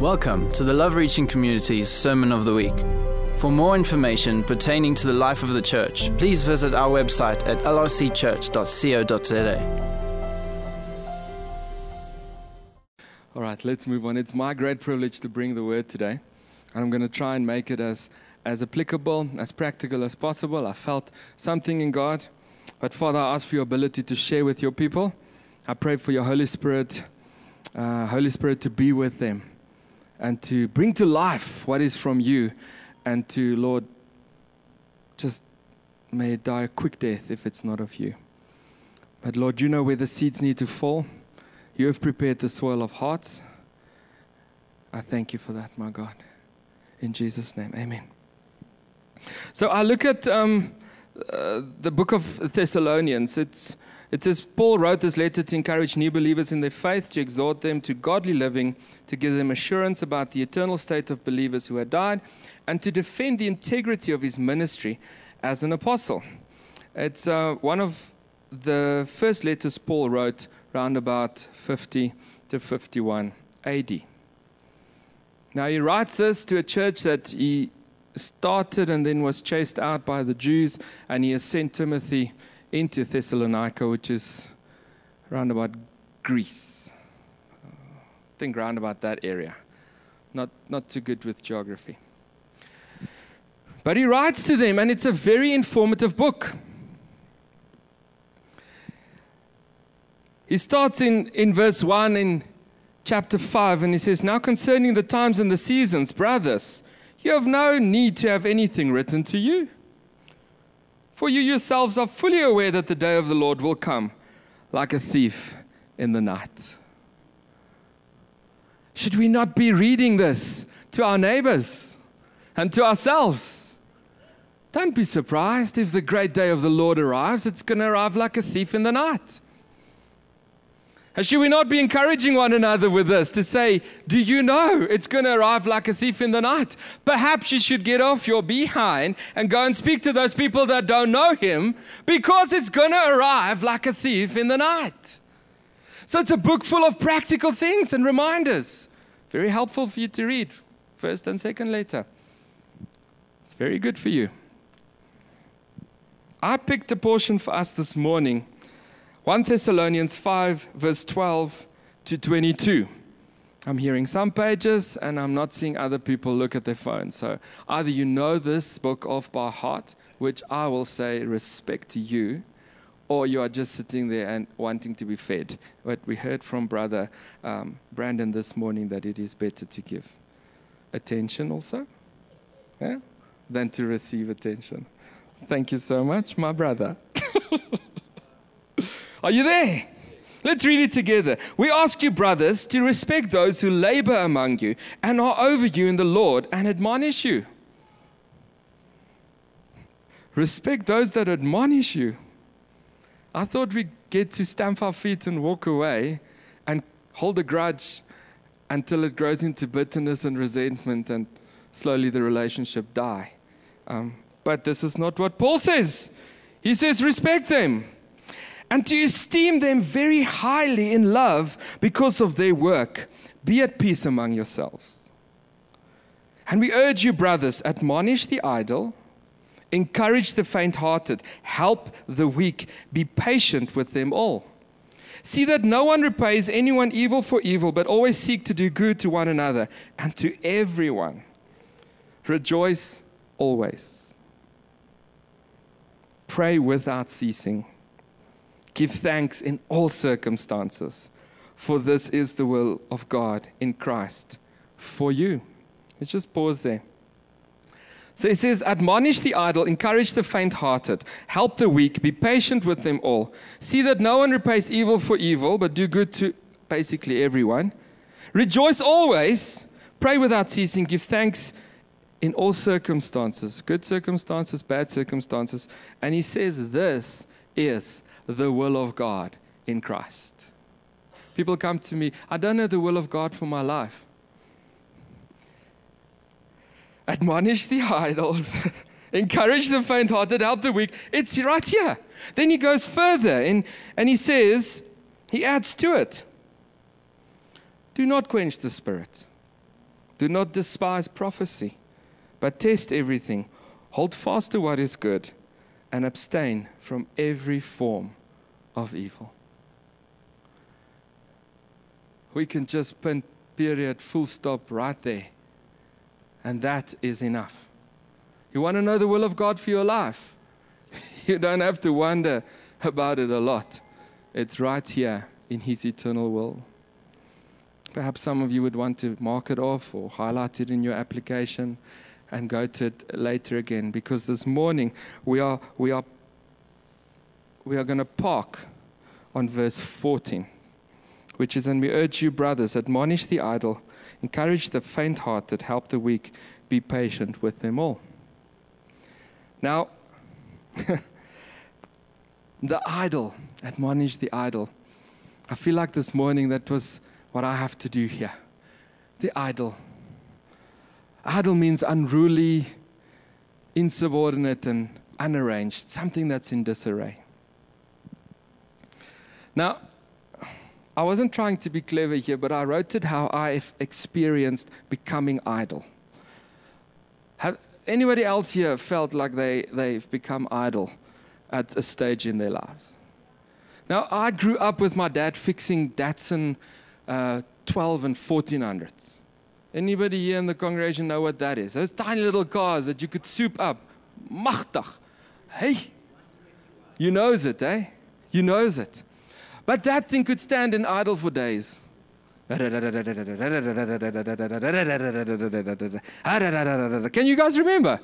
Welcome to the Love Reaching Community's Sermon of the Week. For more information pertaining to the life of the church, please visit our website at lrcchurch.co.za. All right, let's move on. It's my great privilege to bring the word today. And I'm going to try and make it as, as applicable, as practical as possible. I felt something in God. But Father, I ask for your ability to share with your people. I pray for your Holy Spirit, uh, Holy Spirit to be with them and to bring to life what is from you and to, Lord, just may it die a quick death if it's not of you. But Lord, you know where the seeds need to fall. You have prepared the soil of hearts. I thank you for that, my God. In Jesus' name, amen. So I look at um, uh, the book of Thessalonians. It's, it says Paul wrote this letter to encourage new believers in their faith, to exhort them to godly living, to give them assurance about the eternal state of believers who had died, and to defend the integrity of his ministry as an apostle. It's uh, one of the first letters Paul wrote around about 50 to 51 AD. Now, he writes this to a church that he started and then was chased out by the Jews, and he has sent Timothy into Thessalonica, which is around about Greece. I think around about that area. Not, not too good with geography. But he writes to them, and it's a very informative book. He starts in, in verse 1 in chapter 5, and he says, Now concerning the times and the seasons, brothers, you have no need to have anything written to you. For you yourselves are fully aware that the day of the Lord will come like a thief in the night. Should we not be reading this to our neighbors and to ourselves? Don't be surprised if the great day of the Lord arrives. It's going to arrive like a thief in the night. And should we not be encouraging one another with this to say, Do you know it's going to arrive like a thief in the night? Perhaps you should get off your behind and go and speak to those people that don't know him because it's going to arrive like a thief in the night. So it's a book full of practical things and reminders. Very helpful for you to read, first and second letter. It's very good for you. I picked a portion for us this morning 1 Thessalonians 5, verse 12 to 22. I'm hearing some pages and I'm not seeing other people look at their phones. So either you know this book off by heart, which I will say respect to you, or you are just sitting there and wanting to be fed. But we heard from Brother um, Brandon this morning that it is better to give attention also yeah, than to receive attention. Thank you so much, my brother. Are you there? Let's read it together. We ask you, brothers, to respect those who labor among you and are over you in the Lord and admonish you. Respect those that admonish you. I thought we'd get to stamp our feet and walk away and hold a grudge until it grows into bitterness and resentment and slowly the relationship die. Um, but this is not what Paul says. He says, respect them and to esteem them very highly in love because of their work. Be at peace among yourselves. And we urge you, brothers, admonish the idle, encourage the faint hearted, help the weak, be patient with them all. See that no one repays anyone evil for evil, but always seek to do good to one another and to everyone. Rejoice always. Pray without ceasing. Give thanks in all circumstances, for this is the will of God in Christ for you. Let's just pause there. So he says, Admonish the idle, encourage the faint hearted, help the weak, be patient with them all. See that no one repays evil for evil, but do good to basically everyone. Rejoice always, pray without ceasing, give thanks in all circumstances good circumstances, bad circumstances. And he says, This is the will of God in Christ. People come to me, I don't know the will of God for my life. Admonish the idols, encourage the faint hearted, help the weak. It's right here. Then he goes further and, and he says, he adds to it Do not quench the spirit. Do not despise prophecy, but test everything. Hold fast to what is good and abstain from every form of evil. We can just pin period, full stop right there. And that is enough. You want to know the will of God for your life? You don't have to wonder about it a lot. It's right here in His eternal will. Perhaps some of you would want to mark it off or highlight it in your application and go to it later again because this morning we are, we are, we are going to park on verse 14, which is, And we urge you, brothers, admonish the idle, encourage the faint hearted, help the weak, be patient with them all. Now, the idle, admonish the idle. I feel like this morning that was what I have to do here. The idle. Idle means unruly, insubordinate, and unarranged, something that's in disarray. Now, I wasn't trying to be clever here, but I wrote it how I've experienced becoming idle. Have anybody else here felt like they, they've become idle at a stage in their lives? Now, I grew up with my dad fixing Datsun uh, 12 and 1400s. Anybody here in the congregation know what that is? Those tiny little cars that you could soup up. Machtig. Hey, you knows it, eh? You knows it. But that thing could stand in idle for days. Can you guys remember?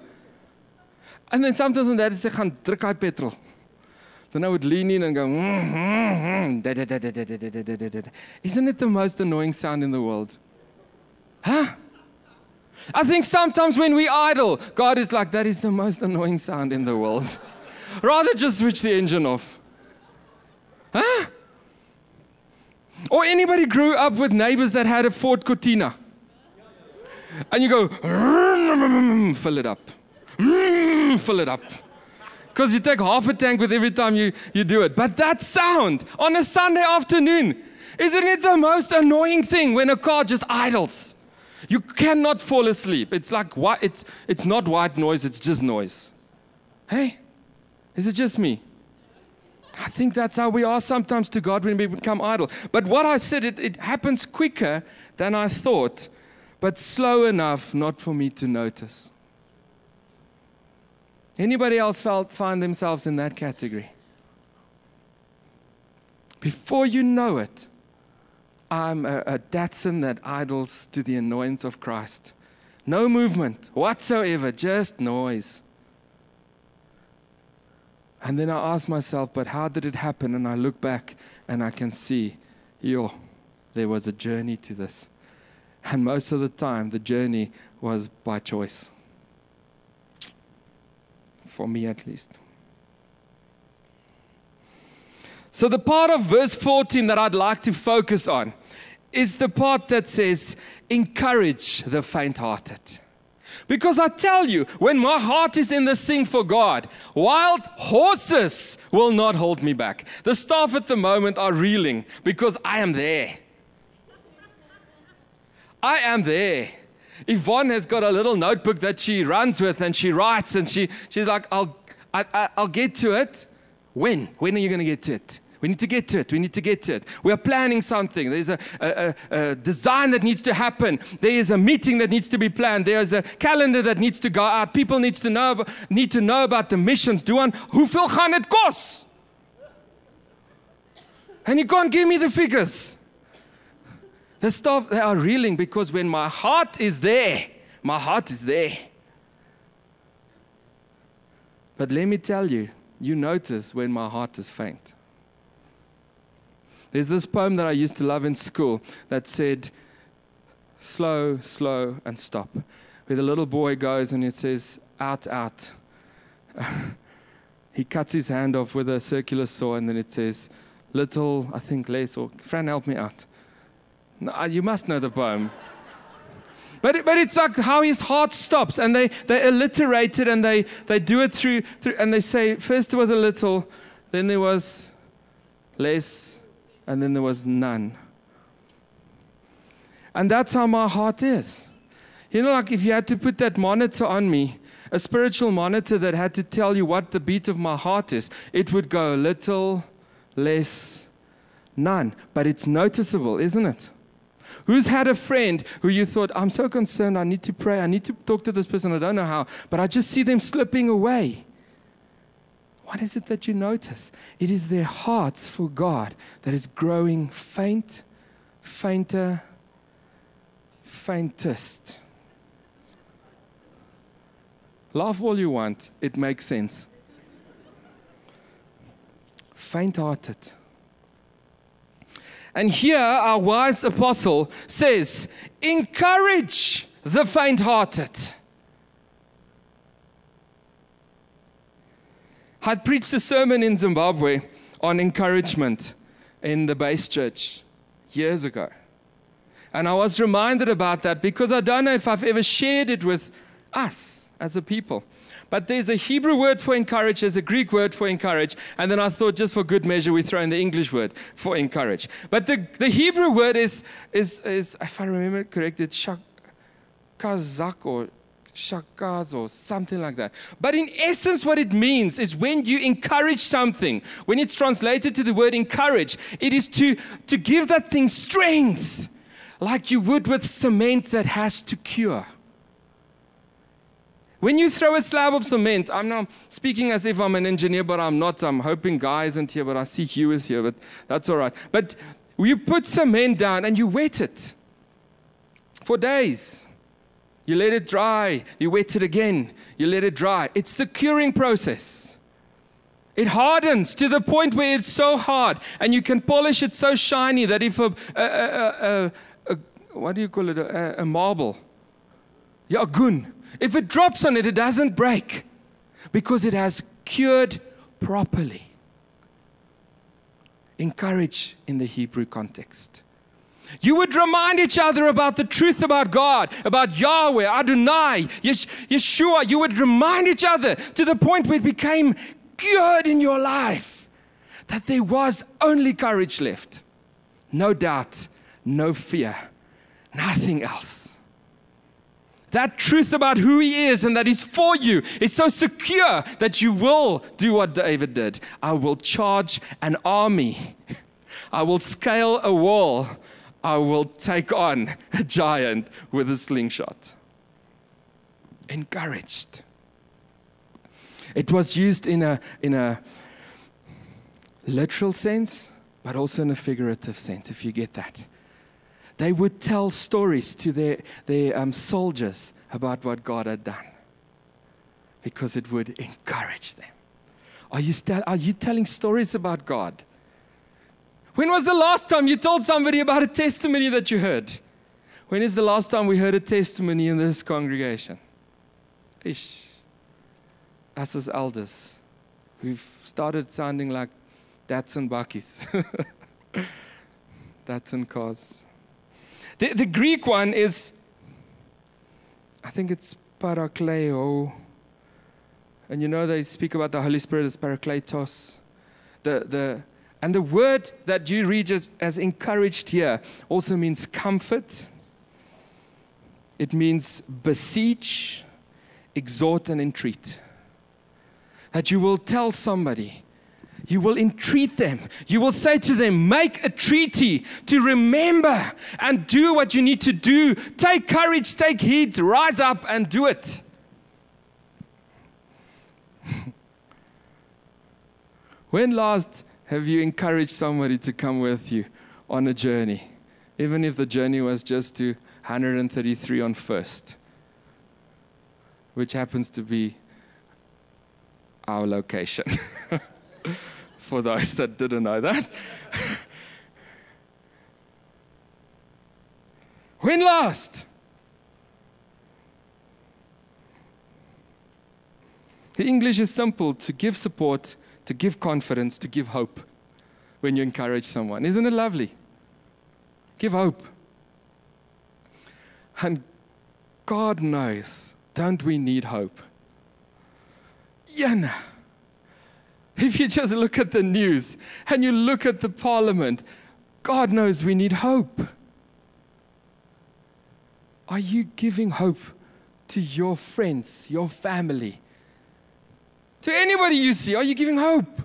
And then sometimes when dad said, gaan druk hy petrol. Then I would lean in and go, Isn't it the most annoying sound in the world? Huh? I think sometimes when we idle, God is like, that is the most annoying sound in the world. Rather just switch the engine off. Huh? Or anybody grew up with neighbors that had a Ford Cortina. And you go, fill it up. Fill it up because you take half a tank with every time you, you do it. But that sound on a Sunday afternoon, isn't it the most annoying thing when a car just idles? You cannot fall asleep. It's like it's, it's not white noise, it's just noise. Hey, is it just me? I think that's how we are sometimes to God when we become idle. But what I said, it, it happens quicker than I thought, but slow enough not for me to notice. Anybody else felt, find themselves in that category? Before you know it, I'm a, a Datsun that idles to the annoyance of Christ. No movement whatsoever, just noise. And then I ask myself, but how did it happen? And I look back and I can see, yo, there was a journey to this. And most of the time, the journey was by choice for me at least. So, the part of verse 14 that I'd like to focus on is the part that says, encourage the faint hearted. Because I tell you, when my heart is in this thing for God, wild horses will not hold me back. The staff at the moment are reeling because I am there. I am there. Yvonne has got a little notebook that she runs with and she writes and she, she's like, I'll, I, I, I'll get to it. When? When are you going to get to it? We need to get to it. We need to get to it. We are planning something. There's a, a, a, design that needs to happen. There is a meeting that needs to be planned. There's a calendar that needs to go out. People needs to know, need to know about the missions. Do one, hoeveel gaan het kos? And you can't give me the figures. The stuff, they are reeling because when my heart is there, my heart is there. But let me tell you, you notice when my heart is faint. There's this poem that I used to love in school that said, slow, slow, and stop. Where the little boy goes and it says, out, out. he cuts his hand off with a circular saw and then it says, little, I think less, or Fran, help me out. No, uh, you must know the poem. But, it, but it's like how his heart stops, and they, they alliterate it and they, they do it through, through, and they say, first there was a little, then there was less, and then there was none. And that's how my heart is. You know, like if you had to put that monitor on me, a spiritual monitor that had to tell you what the beat of my heart is, it would go a little, less, none. But it's noticeable, isn't it? Who's had a friend who you thought, I'm so concerned, I need to pray, I need to talk to this person, I don't know how, but I just see them slipping away? What is it that you notice? It is their hearts for God that is growing faint, fainter, faintest. Laugh all you want, it makes sense. Faint hearted. And here, our wise apostle says, encourage the faint hearted. I preached a sermon in Zimbabwe on encouragement in the base church years ago. And I was reminded about that because I don't know if I've ever shared it with us as a people. But there's a Hebrew word for encourage, there's a Greek word for encourage, and then I thought just for good measure we throw in the English word for encourage. But the, the Hebrew word is, is, is, if I remember correctly, it's shakazak or shakaz or something like that. But in essence, what it means is when you encourage something, when it's translated to the word encourage, it is to, to give that thing strength, like you would with cement that has to cure. When you throw a slab of cement, I'm not speaking as if I'm an engineer, but I'm not. I'm hoping Guy isn't here, but I see Hugh is here, but that's all right. But you put cement down and you wet it for days. You let it dry, you wet it again, you let it dry. It's the curing process. It hardens to the point where it's so hard, and you can polish it so shiny that if a, a, a, a what do you call it, a, marble, yeah, gun, if it drops on it, it doesn't break because it has cured properly. Encourage in the Hebrew context. You would remind each other about the truth about God, about Yahweh, Adonai, Yeshua. You would remind each other to the point where it became good in your life that there was only courage left. No doubt, no fear, nothing else. That truth about who He is and that He's for you is so secure that you will do what David did. I will charge an army, I will scale a wall, I will take on a giant with a slingshot. Encouraged. It was used in a, in a literal sense, but also in a figurative sense, if you get that. They would tell stories to their, their um, soldiers about what God had done because it would encourage them. Are you, st- are you telling stories about God? When was the last time you told somebody about a testimony that you heard? When is the last time we heard a testimony in this congregation? Ish. Us as elders, we've started sounding like Datsun Bakkies. Datsun cars. The, the Greek one is, I think it's parakaleo. And you know they speak about the Holy Spirit as parakletos. The, the, and the word that you read as, as encouraged here also means comfort, it means beseech, exhort, and entreat. That you will tell somebody, you will entreat them, you will say to them, make a treaty to remember and do what you need to do. Take courage, take heed, rise up and do it. when last have you encouraged somebody to come with you on a journey? Even if the journey was just to 133 on first, which happens to be our location. For those that didn't know that. when last? The English is simple to give support to give confidence, to give hope when you encourage someone. Isn't it lovely? Give hope. And God knows, don't we need hope? Yeah. If you just look at the news and you look at the parliament, God knows we need hope. Are you giving hope to your friends, your family? To anybody you see, are you giving hope?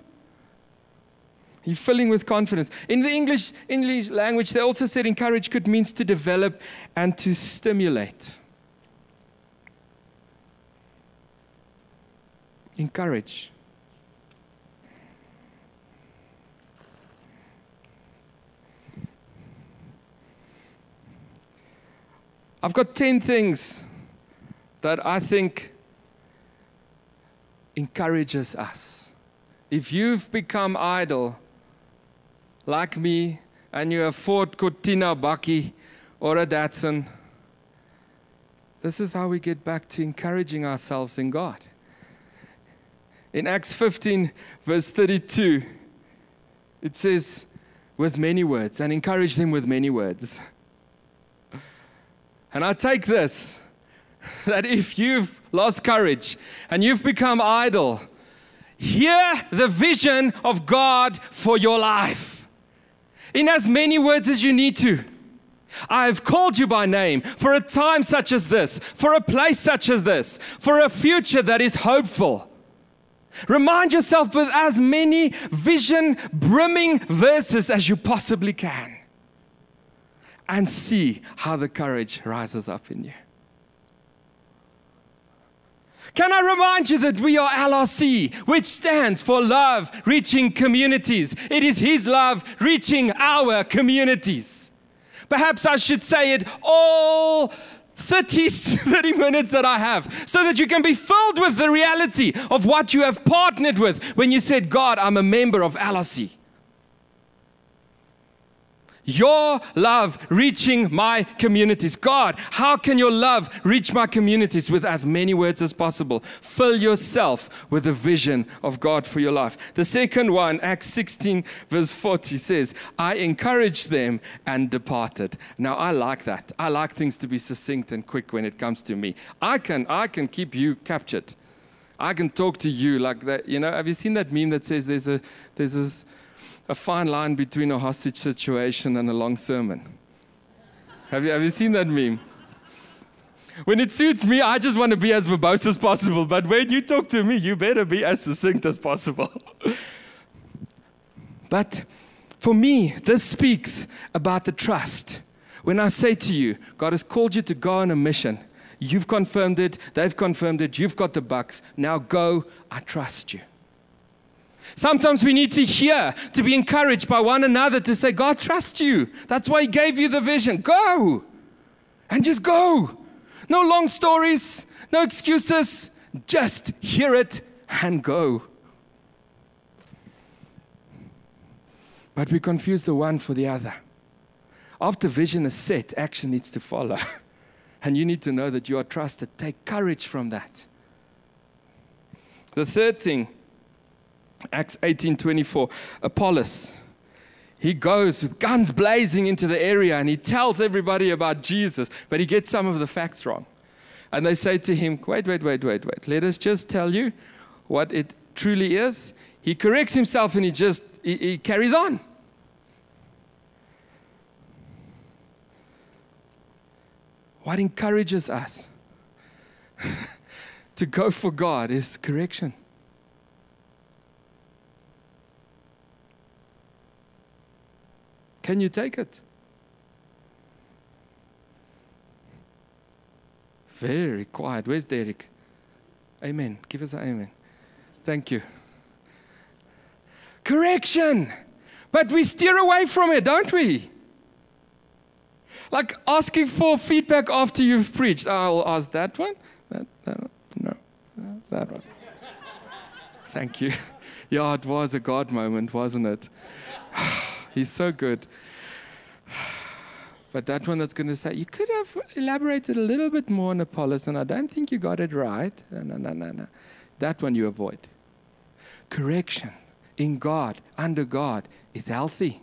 You're filling with confidence. In the English, English language, they also said encourage could means to develop and to stimulate. Encourage. I've got 10 things that I think encourages us. If you've become idle, like me, and you have Ford Cortina Bakkie or a Datsun, this is how we get back to encouraging ourselves in God. In Acts 15, verse 32, it says, with many words, and encourage them with many words. And I take this that if you've lost courage and you've become idle, hear the vision of God for your life in as many words as you need to. I have called you by name for a time such as this, for a place such as this, for a future that is hopeful. Remind yourself with as many vision brimming verses as you possibly can and see how the courage rises up in you. Can I remind you that we are LRC, which stands for Love Reaching Communities? It is His love reaching our communities. Perhaps I should say it all 30, 30 minutes that I have so that you can be filled with the reality of what you have partnered with when you said, God, I'm a member of LRC. Your love reaching my communities. God, how can your love reach my communities with as many words as possible? Fill yourself with the vision of God for your life. The second one, Acts 16, verse 40 says, I encouraged them and departed. Now I like that. I like things to be succinct and quick when it comes to me. I can I can keep you captured. I can talk to you like that. You know, have you seen that meme that says there's a there's this a fine line between a hostage situation and a long sermon. have, you, have you seen that meme? When it suits me, I just want to be as verbose as possible. But when you talk to me, you better be as succinct as possible. but for me, this speaks about the trust. When I say to you, God has called you to go on a mission, you've confirmed it, they've confirmed it, you've got the bucks. Now go, I trust you. Sometimes we need to hear, to be encouraged by one another to say, God trusts you. That's why He gave you the vision. Go and just go. No long stories, no excuses. Just hear it and go. But we confuse the one for the other. After vision is set, action needs to follow. And you need to know that you are trusted. Take courage from that. The third thing Acts 18:24, Apollos. He goes with guns blazing into the area and he tells everybody about Jesus, but he gets some of the facts wrong. And they say to him, Wait, wait, wait, wait, wait. Let us just tell you what it truly is. He corrects himself and he just he, he carries on. What encourages us to go for God is correction. Can you take it? Very quiet. Where's Derek? Amen. Give us an amen. Thank you. Correction. But we steer away from it, don't we? Like asking for feedback after you've preached. I'll ask that one. That, that one. No, that one. Thank you. Yeah, it was a God moment, wasn't it? He's so good. But that one that's going to say, you could have elaborated a little bit more on Apollos, and I don't think you got it right. No, no, no, no, no. That one you avoid. Correction in God, under God, is healthy.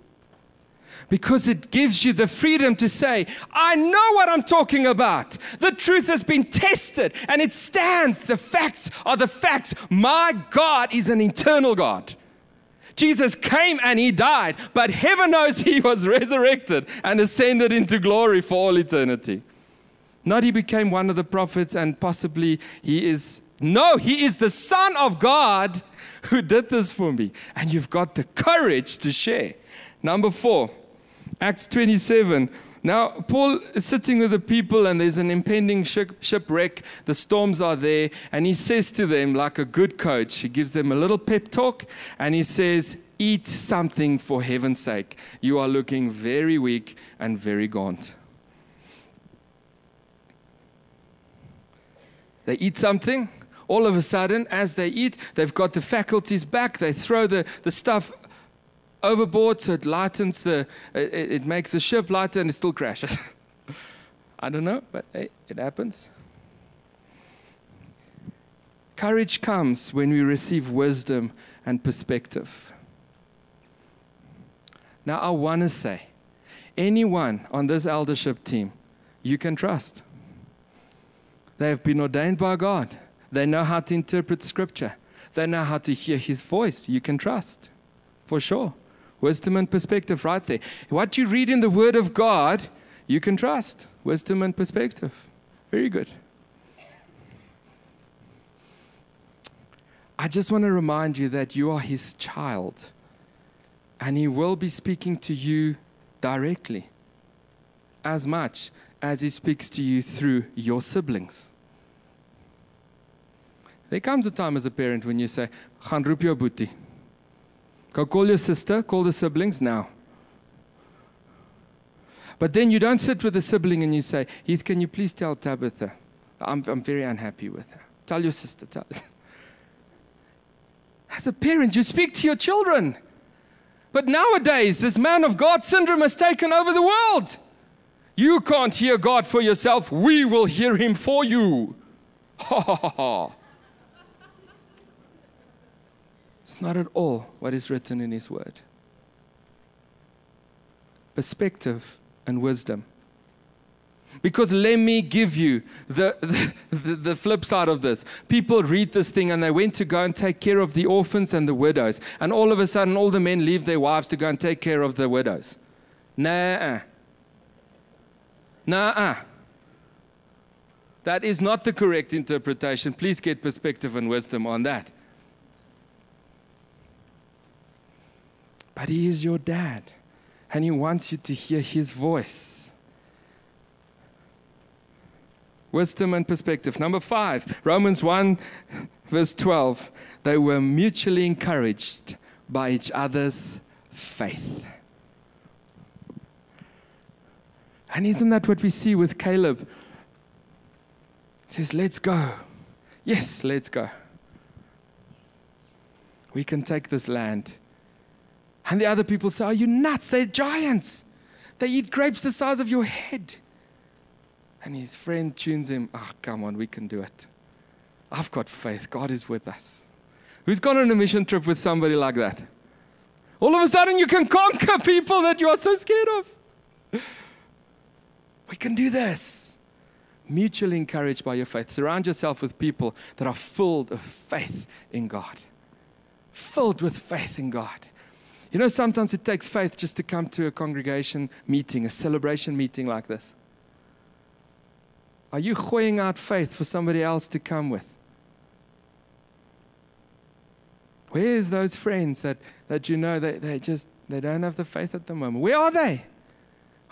Because it gives you the freedom to say, I know what I'm talking about. The truth has been tested and it stands. The facts are the facts. My God is an eternal God. Jesus came and he died, but heaven knows he was resurrected and ascended into glory for all eternity. Not he became one of the prophets and possibly he is. No, he is the Son of God who did this for me. And you've got the courage to share. Number four, Acts 27. Now, Paul is sitting with the people, and there's an impending shipwreck. The storms are there, and he says to them, like a good coach, he gives them a little pep talk, and he says, Eat something for heaven's sake. You are looking very weak and very gaunt. They eat something. All of a sudden, as they eat, they've got the faculties back. They throw the, the stuff overboard so it lightens the, it, it makes the ship lighter and it still crashes. I don't know, but hey, it happens. Courage comes when we receive wisdom and perspective. Now, I want to say, anyone on this eldership team, you can trust. They have been ordained by God. They know how to interpret scripture. They know how to hear his voice. You can trust, for sure. Wisdom and perspective, right there. What you read in the Word of God, you can trust. Wisdom and perspective. Very good. I just want to remind you that you are His child, and He will be speaking to you directly as much as He speaks to you through your siblings. There comes a time as a parent when you say, Gaan roep. Go call your sister, call the siblings now. But then you don't sit with the sibling and you say, Heath, can you please tell Tabitha? I'm, I'm very unhappy with her. Tell your sister. Tell. As a parent, you speak to your children. But nowadays, this man of God syndrome has taken over the world. You can't hear God for yourself. We will hear him for you. Ha ha ha ha. It's not at all what is written in His Word. Perspective and wisdom. Because let me give you the, the, the, flip side of this. People read this thing and they went to go and take care of the orphans and the widows. And all of a sudden, all the men leave their wives to go and take care of the widows. Nah. Nah. That is not the correct interpretation. Please get perspective and wisdom on that. But He is your dad, and He wants you to hear His voice. Wisdom and perspective. Number five, Romans 1, verse 12. They were mutually encouraged by each other's faith. And isn't that what we see with Caleb? He says, Let's go. Yes, let's go. We can take this land. And the other people say, Are you nuts? They're giants. They eat grapes the size of your head. And his friend tunes him, Oh, ah, come on, we can do it. I've got faith. God is with us. Who's gone on a mission trip with somebody like that? All of a sudden, you can conquer people that you are so scared of. We can do this. Mutually encouraged by your faith. Surround yourself with people that are filled of faith in God. Filled with faith in God. You know, sometimes it takes faith just to come to a congregation meeting, a celebration meeting like this. Are you hoying out faith for somebody else to come with? Where's those friends that, that you know they, they just they don't have the faith at the moment? Where are they?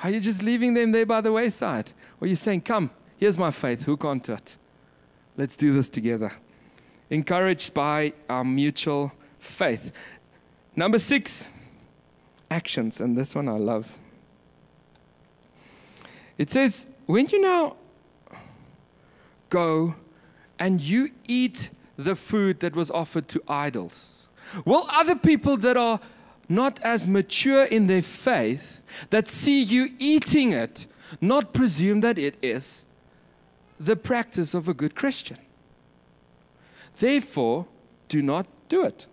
Are you just leaving them there by the wayside? Or are you saying, Come, here's my faith, hook onto it. Let's do this together. Encouraged by our mutual faith. Number six, actions, and this one I love. It says, When you now go and you eat the food that was offered to idols, will other people that are not as mature in their faith, that see you eating it, not presume that it is the practice of a good Christian? Therefore, do not do it.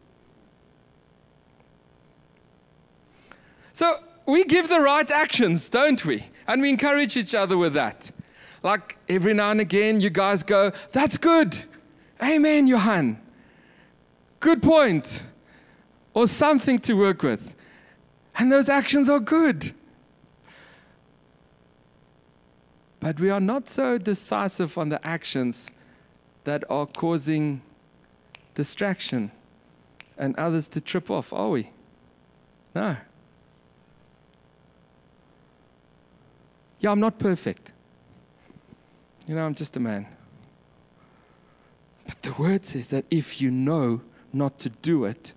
So we give the right actions, don't we? And we encourage each other with that. Like every now and again, you guys go, That's good. Amen, Johan. Good point. Or something to work with. And those actions are good. But we are not so decisive on the actions that are causing distraction and others to trip off, are we? No. Yeah, I'm not perfect. You know, I'm just a man. But the word says that if you know not to do it,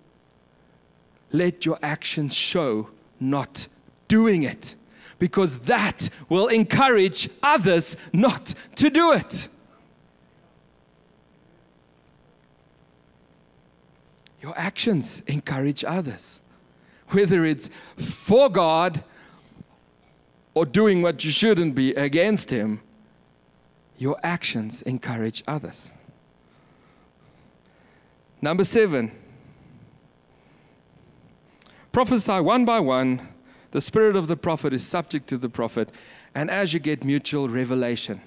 let your actions show not doing it. Because that will encourage others not to do it. Your actions encourage others. Whether it's for God or doing what you shouldn't be against Him, your actions encourage others. Number seven, prophesy one by one. The spirit of the prophet is subject to the prophet, and as you get mutual revelation.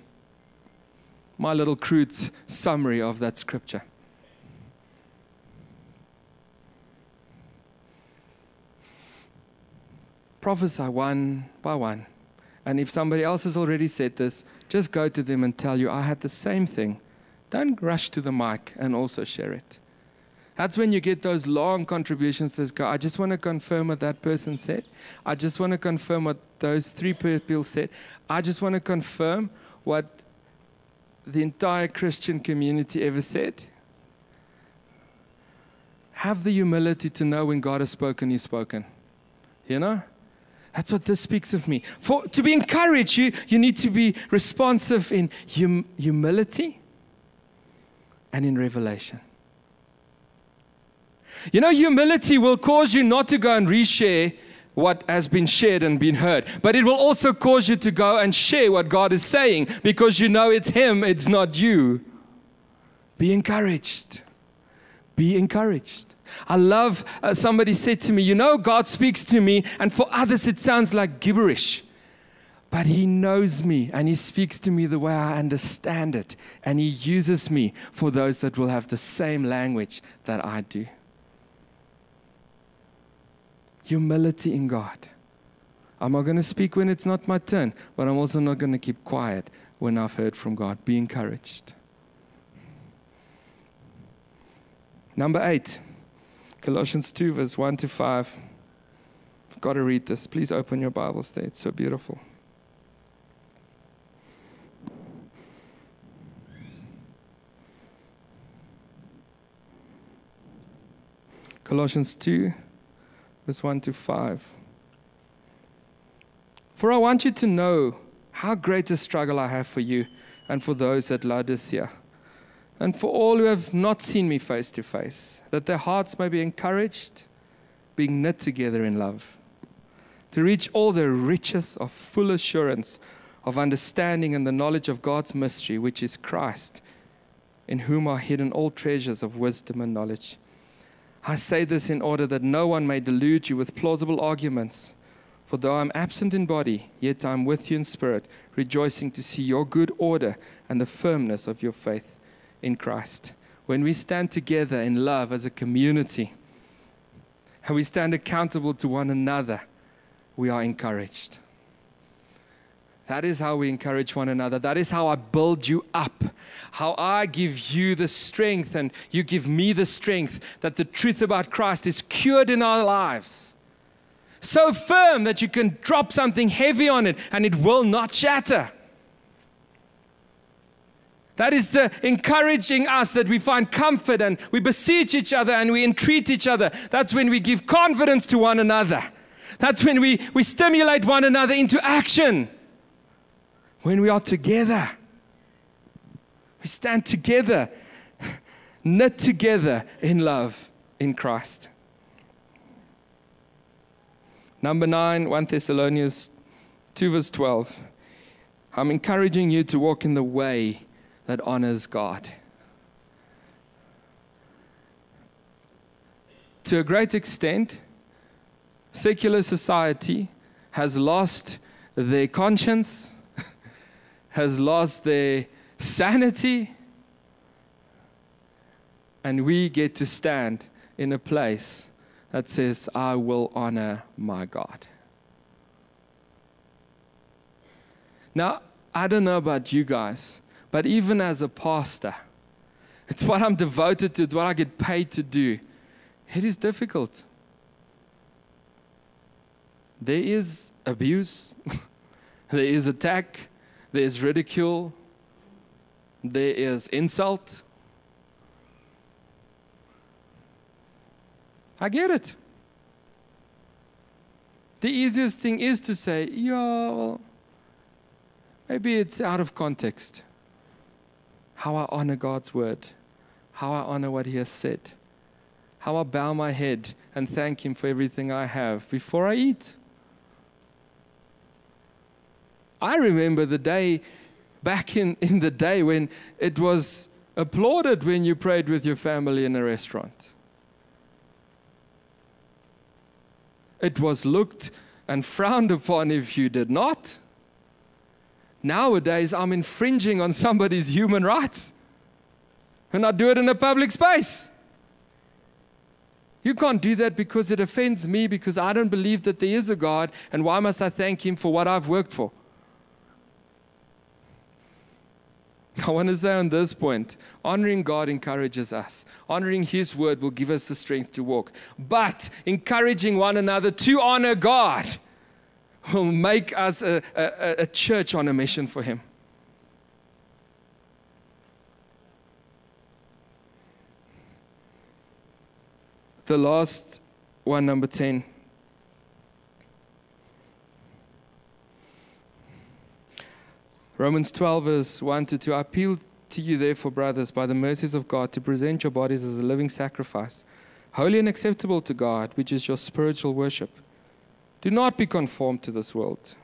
My little crude summary of that scripture. Prophesy one by one. And if somebody else has already said this, just go to them and tell you, I had the same thing. Don't rush to the mic and also share it. That's when you get those long contributions that go, I just want to confirm what that person said. I just want to confirm what those three people said. I just want to confirm what the entire Christian community ever said. Have the humility to know when God has spoken, He's spoken. You know? That's what this speaks of me. For to be encouraged, you, you need to be responsive in hum, humility and in revelation. You know, humility will cause you not to go and reshare what has been shared and been heard, but it will also cause you to go and share what God is saying because you know it's Him, it's not you. Be encouraged. Be encouraged. I love uh, somebody said to me, You know, God speaks to me, and for others it sounds like gibberish. But He knows me and He speaks to me the way I understand it. And He uses me for those that will have the same language that I do humility in God. I'm not going to speak when it's not my turn, but I'm also not going to keep quiet when I've heard from God. Be encouraged. Number eight, Colossians 2, verse 1 to 5. I've got to read this. Please open your Bibles there. It's so beautiful. Colossians 2, verse 1 to 5. For I want you to know how great a struggle I have for you and for those at Laodicea, and for all who have not seen me face to face, that their hearts may be encouraged, being knit together in love, to reach all the riches of full assurance of understanding and the knowledge of God's mystery, which is Christ, in whom are hidden all treasures of wisdom and knowledge. I say this in order that no one may delude you with plausible arguments. For though I'm absent in body, yet I'm with you in spirit, rejoicing to see your good order and the firmness of your faith in Christ. When we stand together in love as a community, and we stand accountable to one another, we are encouraged. That is how we encourage one another. That is how I build you up. How I give you the strength and you give me the strength that the truth about Christ is cured in our lives. So firm that you can drop something heavy on it and it will not shatter. That is the encouraging us that we find comfort and we beseech each other and we entreat each other. That's when we give confidence to one another. That's when we, we stimulate one another into action when we are together. We stand together, knit together in love in Christ. Number nine, 1 Thessalonians 2, verse 12. I'm encouraging you to walk in the way that honors God. To a great extent, secular society has lost their conscience has lost their sanity. And we get to stand in a place that says, I will honor my God. Now, I don't know about you guys, but even as a pastor, it's what I'm devoted to, it's what I get paid to do. It is difficult. There is abuse, there is attack, there is ridicule, there is insult. I get it. The easiest thing is to say, yeah, well, maybe it's out of context. How I honor God's word, how I honor what He has said, how I bow my head and thank Him for everything I have before I eat. I remember the day back in, in the day when it was applauded when you prayed with your family in a restaurant. It was looked and frowned upon if you did not. Nowadays, I'm infringing on somebody's human rights. And I do it in a public space. You can't do that because it offends me because I don't believe that there is a God, and why must I thank Him for what I've worked for? I want to say on this point honoring God encourages us. Honoring His word will give us the strength to walk. But encouraging one another to honor God will make us a, a, a church on a mission for Him. The last one, number 10. Romans 12, verse 1 to 2. I appeal to you, therefore, brothers, by the mercies of God, to present your bodies as a living sacrifice, holy and acceptable to God, which is your spiritual worship. Do not be conformed to this world,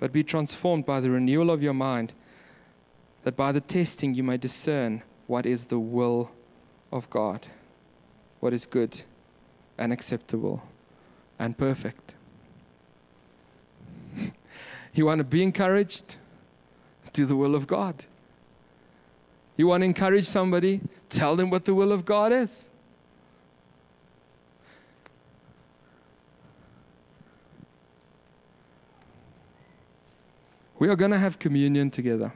but be transformed by the renewal of your mind, that by the testing you may discern what is the will of God, what is good and acceptable and perfect. You want to be encouraged? do the will of God. You want to encourage somebody? Tell them what the will of God is. We are going to have communion together.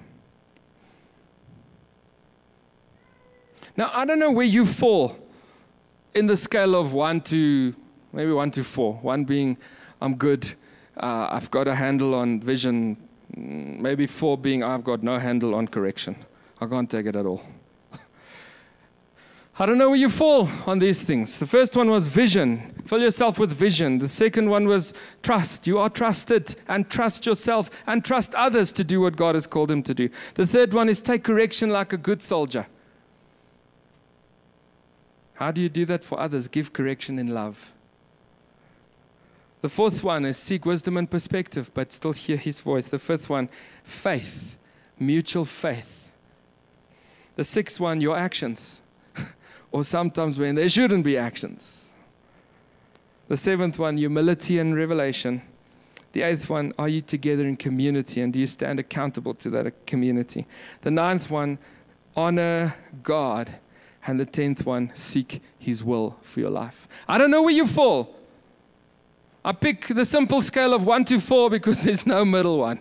Now, I don't know where you fall in the scale of one to maybe one to four. One being, I'm good, uh, I've got a handle on vision, Mm, maybe four being I've got no handle on correction. I can't take it at all. I don't know where you fall on these things. The first one was vision. Fill yourself with vision. The second one was trust. You are trusted and trust yourself and trust others to do what God has called them to do. The third one is take correction like a good soldier. How do you do that for others? Give correction in love. The fourth one is seek wisdom and perspective, but still hear his voice. The fifth one, faith, mutual faith. The sixth one, your actions, or sometimes when there shouldn't be actions. The seventh one, humility and revelation. The eighth one, are you together in community and do you stand accountable to that community? The ninth one, honor God. And the tenth one, seek his will for your life. I don't know where you fall. I pick the simple scale of 1 to 4 because there's no middle one.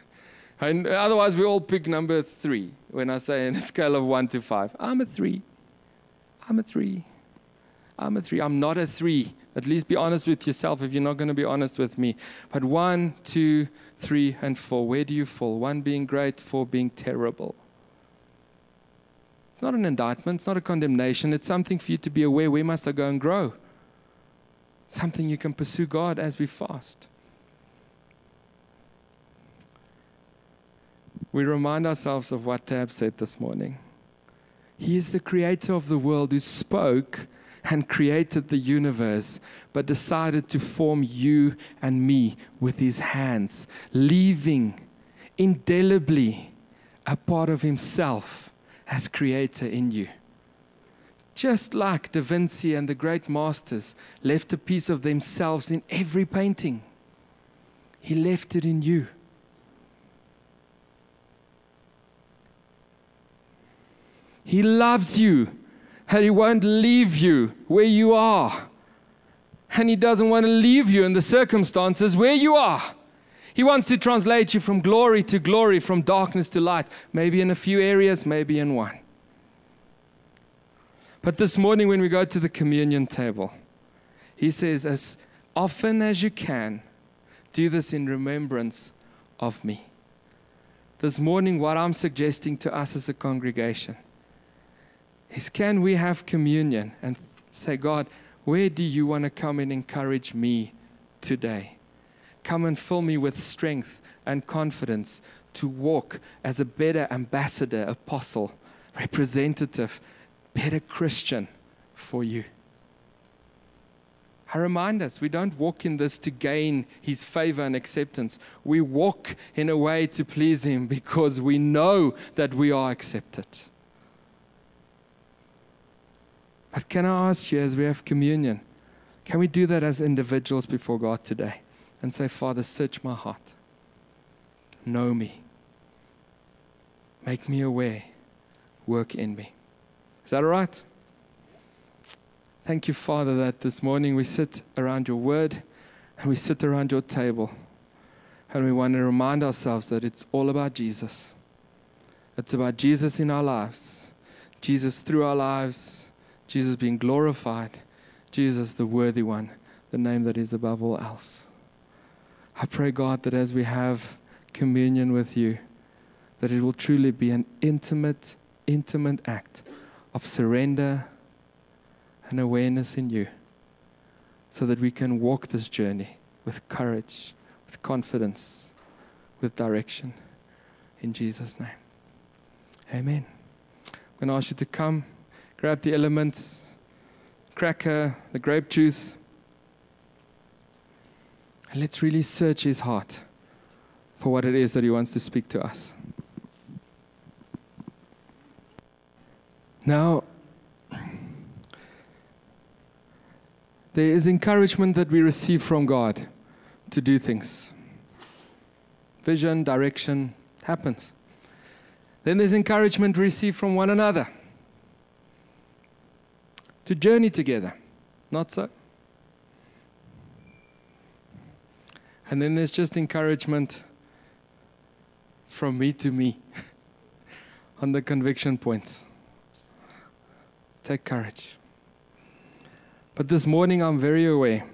and otherwise, we all pick number 3 when I say in a scale of 1 to 5. I'm a 3. I'm a 3. I'm a 3. I'm not a 3. At least be honest with yourself if you're not going to be honest with me. But one, two, three, and 4. Where do you fall? 1 being great, 4 being terrible. It's not an indictment, it's not a condemnation. It's something for you to be aware where must I go and grow? something you can pursue God as we fast. We remind ourselves of what Tab said this morning. He is the creator of the world who spoke and created the universe, but decided to form you and me with his hands, leaving indelibly a part of himself as creator in you. Just like Da Vinci and the great masters left a piece of themselves in every painting, He left it in you. He loves you and He won't leave you where you are. And He doesn't want to leave you in the circumstances where you are. He wants to translate you from glory to glory, from darkness to light, maybe in a few areas, maybe in one. But this morning, when we go to the communion table, he says, As often as you can, do this in remembrance of me. This morning, what I'm suggesting to us as a congregation is can we have communion and say, God, where do you want to come and encourage me today? Come and fill me with strength and confidence to walk as a better ambassador, apostle, representative, better Christian for you. I remind us, we don't walk in this to gain his favor and acceptance. We walk in a way to please him because we know that we are accepted. But can I ask you, as we have communion, can we do that as individuals before God today and say, Father, search my heart, know me, make me aware, work in me? Is that all right? Thank you, Father, that this morning we sit around your word and we sit around your table and we want to remind ourselves that it's all about Jesus. It's about Jesus in our lives, Jesus through our lives, Jesus being glorified, Jesus the worthy one, the name that is above all else. I pray, God, that as we have communion with you, that it will truly be an intimate, intimate act of surrender and awareness in you so that we can walk this journey with courage, with confidence, with direction. In Jesus' name. Amen. I'm going to ask you to come, grab the elements, cracker, the grape juice, and let's really search his heart for what it is that he wants to speak to us. Now, there is encouragement that we receive from God to do things. Vision, direction happens. Then there's encouragement received from one another to journey together. Not so? And then there's just encouragement from me to me on the conviction points. Take courage. But this morning I'm very aware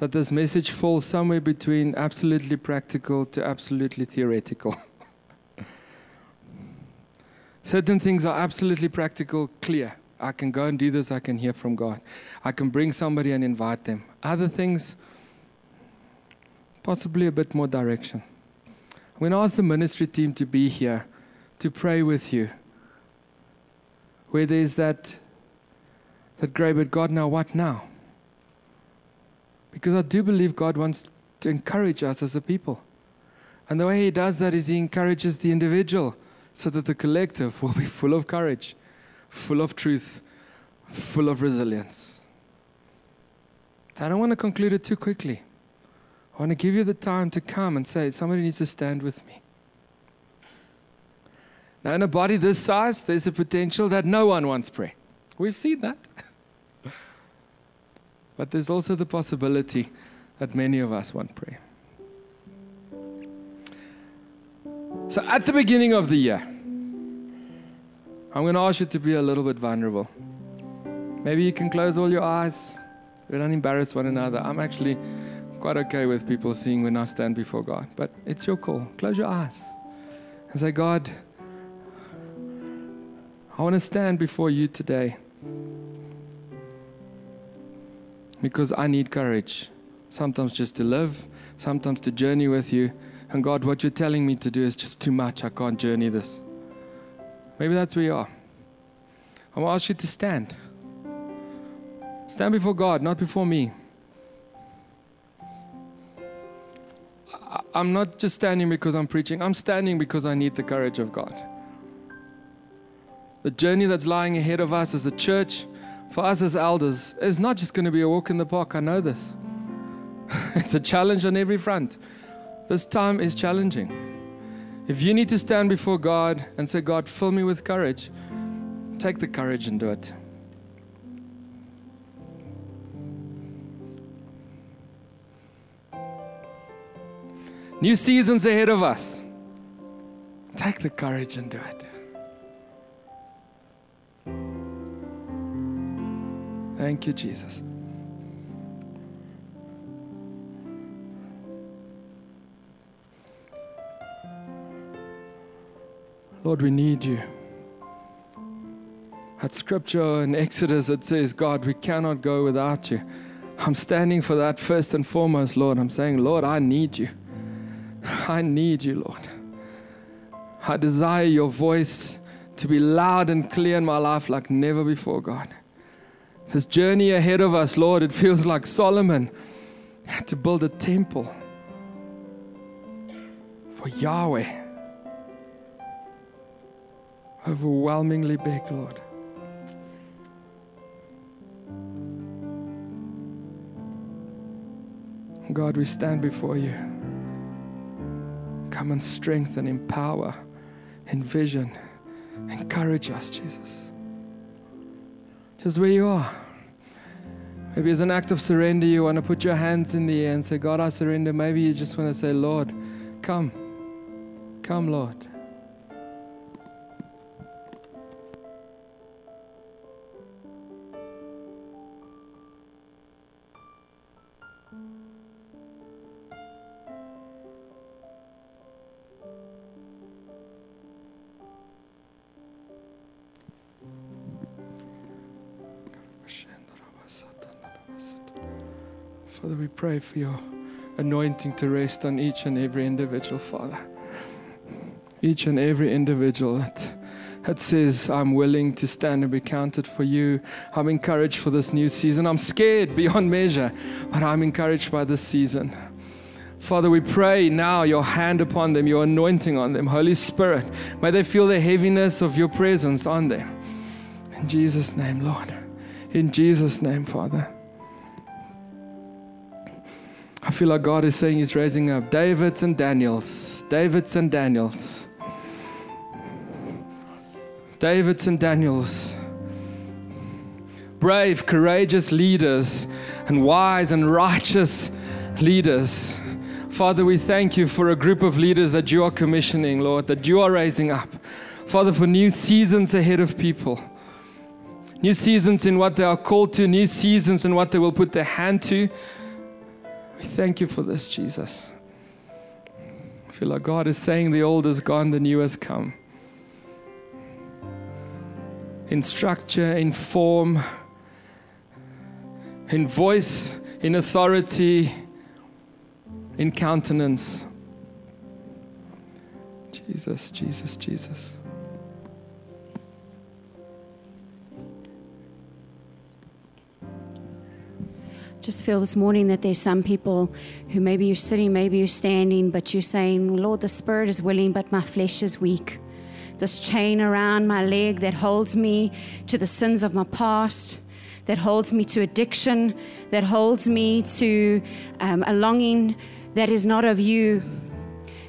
that this message falls somewhere between absolutely practical to absolutely theoretical. Certain things are absolutely practical, clear. I can go and do this, I can hear from God. I can bring somebody and invite them. Other things, possibly a bit more direction. I'm going to ask the ministry team to be here to pray with you where there's that, that grey, but God, now what now? Because I do believe God wants to encourage us as a people. And the way He does that is He encourages the individual so that the collective will be full of courage, full of truth, full of resilience. I don't want to conclude it too quickly. I want to give you the time to come and say, somebody needs to stand with me. Now, in a body this size, there's a potential that no one wants prayer. We've seen that. but there's also the possibility that many of us want prayer. So, at the beginning of the year, I'm going to ask you to be a little bit vulnerable. Maybe you can close all your eyes. We don't embarrass one another. I'm actually quite okay with people seeing when I stand before God, but it's your call. Close your eyes and say, God, I want to stand before you today because I need courage. Sometimes just to live, sometimes to journey with you. And God, what you're telling me to do is just too much. I can't journey this. Maybe that's where you are. I want to ask you to stand. Stand before God, not before me. I'm not just standing because I'm preaching, I'm standing because I need the courage of God the journey that's lying ahead of us as a church, for us as elders, is not just going to be a walk in the park. I know this. it's a challenge on every front. This time is challenging. If you need to stand before God and say, God, fill me with courage, take the courage and do it. New seasons ahead of us. Take the courage and do it. Thank you, Jesus. Lord, we need you. At scripture in Exodus, it says, God, we cannot go without you. I'm standing for that first and foremost, Lord. I'm saying, Lord, I need you. I need you, Lord. I desire your voice to be loud and clear in my life like never before, God. This journey ahead of us, Lord, it feels like Solomon had to build a temple for Yahweh. Overwhelmingly big, Lord. God, we stand before you. Come and strengthen, empower, envision, encourage us, Jesus. Just where you are. Maybe as an act of surrender, you want to put your hands in the air and say, God, I surrender. Maybe you just want to say, Lord, come. Come, Lord. Pray for your anointing to rest on each and every individual, Father. Each and every individual that, that says, I'm willing to stand and be counted for you. I'm encouraged for this new season. I'm scared beyond measure, but I'm encouraged by this season. Father, we pray now your hand upon them, your anointing on them. Holy Spirit, may they feel the heaviness of your presence on them. In Jesus' name, Lord. In Jesus' name, Father. Feel like God is saying He's raising up Davids and Daniels. Davids and Daniels. Davids and Daniels. Brave, courageous leaders and wise and righteous leaders. Father, we thank you for a group of leaders that you are commissioning, Lord, that you are raising up. Father, for new seasons ahead of people. New seasons in what they are called to, new seasons in what they will put their hand to. We thank you for this, Jesus. I feel like God is saying the old is gone, the new has come. In structure, in form, in voice, in authority, in countenance. Jesus, Jesus, Jesus. Just feel this morning that there's some people who maybe you're sitting, maybe you're standing, but you're saying, Lord, the spirit is willing, but my flesh is weak. This chain around my leg that holds me to the sins of my past, that holds me to addiction, that holds me to um, a longing that is not of you.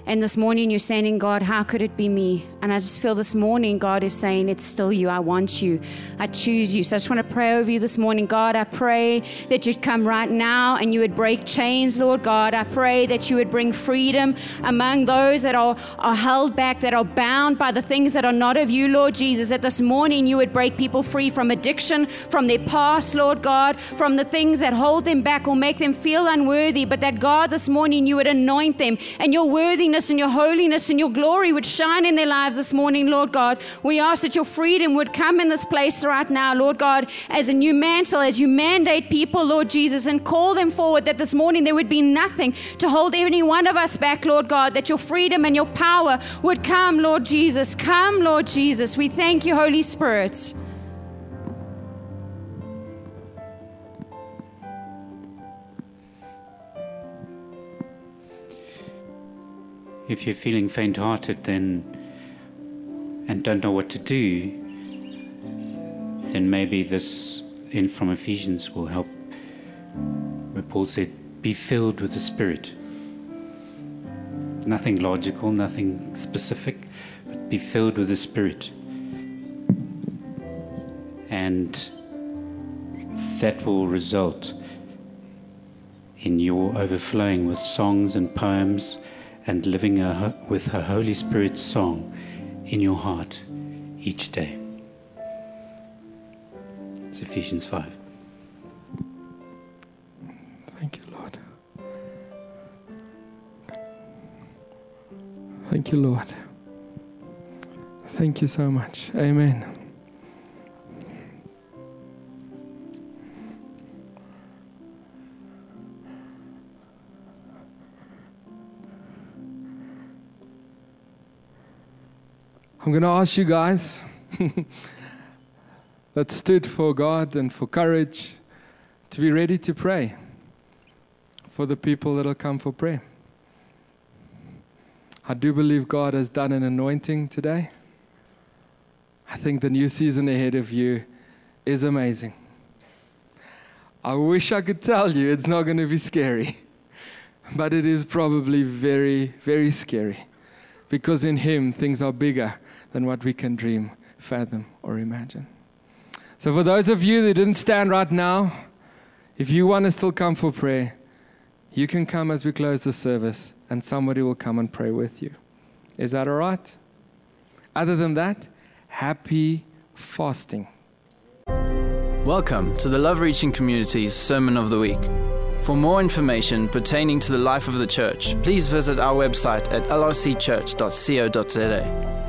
And this morning you're saying, God, how could it be me? And I just feel this morning God is saying, It's still you. I want you. I choose you. So I just want to pray over you this morning. God, I pray that you'd come right now and you would break chains, Lord God. I pray that you would bring freedom among those that are, are held back, that are bound by the things that are not of you, Lord Jesus. That this morning you would break people free from addiction, from their past, Lord God, from the things that hold them back or make them feel unworthy. But that God, this morning you would anoint them and your worthiness and your holiness and your glory would shine in their lives this morning, Lord God. We ask that your freedom would come in this place right now, Lord God, as a new mantle, as you mandate people, Lord Jesus, and call them forward, that this morning there would be nothing to hold any one of us back, Lord God, that your freedom and your power would come, Lord Jesus. Come, Lord Jesus. We thank you, Holy Spirit. If you're feeling faint hearted then and don't know what to do, then maybe this in from Ephesians will help. Where Paul said, Be filled with the Spirit. Nothing logical, nothing specific, but be filled with the Spirit. And that will result in your overflowing with songs and poems and living with her Holy Spirit song in your heart each day. It's Ephesians 5. Thank you, Lord. Thank you, Lord. Thank you so much. Amen. I'm going to ask you guys that stood for God and for courage to be ready to pray for the people that'll come for prayer. I do believe God has done an anointing today. I think the new season ahead of you is amazing. I wish I could tell you it's not going to be scary, but it is probably very, very scary because in Him things are bigger than what we can dream, fathom, or imagine. So, for those of you that didn't stand right now, if you want to still come for prayer, you can come as we close the service and somebody will come and pray with you. Is that all right? Other than that, happy fasting. Welcome to the Love Reaching Community's Sermon of the Week. For more information pertaining to the life of the church, please visit our website at lrcchurch.co.za.